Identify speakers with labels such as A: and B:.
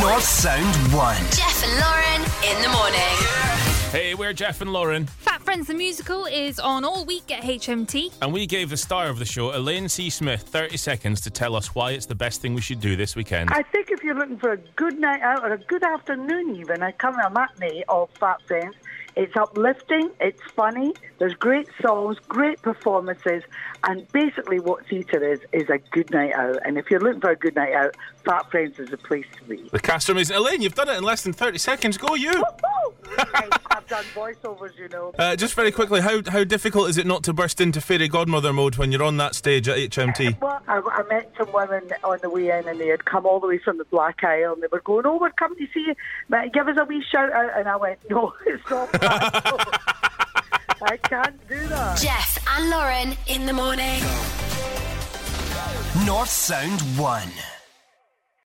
A: North Sound 1.
B: Jeff and Lauren in the morning.
C: Hey, we're Jeff and Lauren,
D: Fat Friends the Musical is on all week at HMT.
C: and we gave the star of the show, Elaine C. Smith, 30 seconds to tell us why it's the best thing we should do this weekend.
E: I think if you're looking for a good night out or a good afternoon, even, I come to a matinee of Fat Friends. It's uplifting, it's funny, there's great songs, great performances, and basically what theatre is, is a good night out. And if you're looking for a good night out, Fat Friends is the place to be.
C: The cast are amazing. Elaine, you've done it in less than 30 seconds. Go, you!
E: Woo! I've done voiceovers, you know.
C: Uh, just very quickly, how, how difficult is it not to burst into fairy godmother mode when you're on that stage at HMT?
E: Well, I, I met some women on the way in, and they had come all the way from the Black Isle, and they were going, "Oh, we're coming to see you. But give us a wee shout out." And I went, "No, it's not that. I can't do that."
B: Jeff and Lauren in the morning.
A: North Sound 1.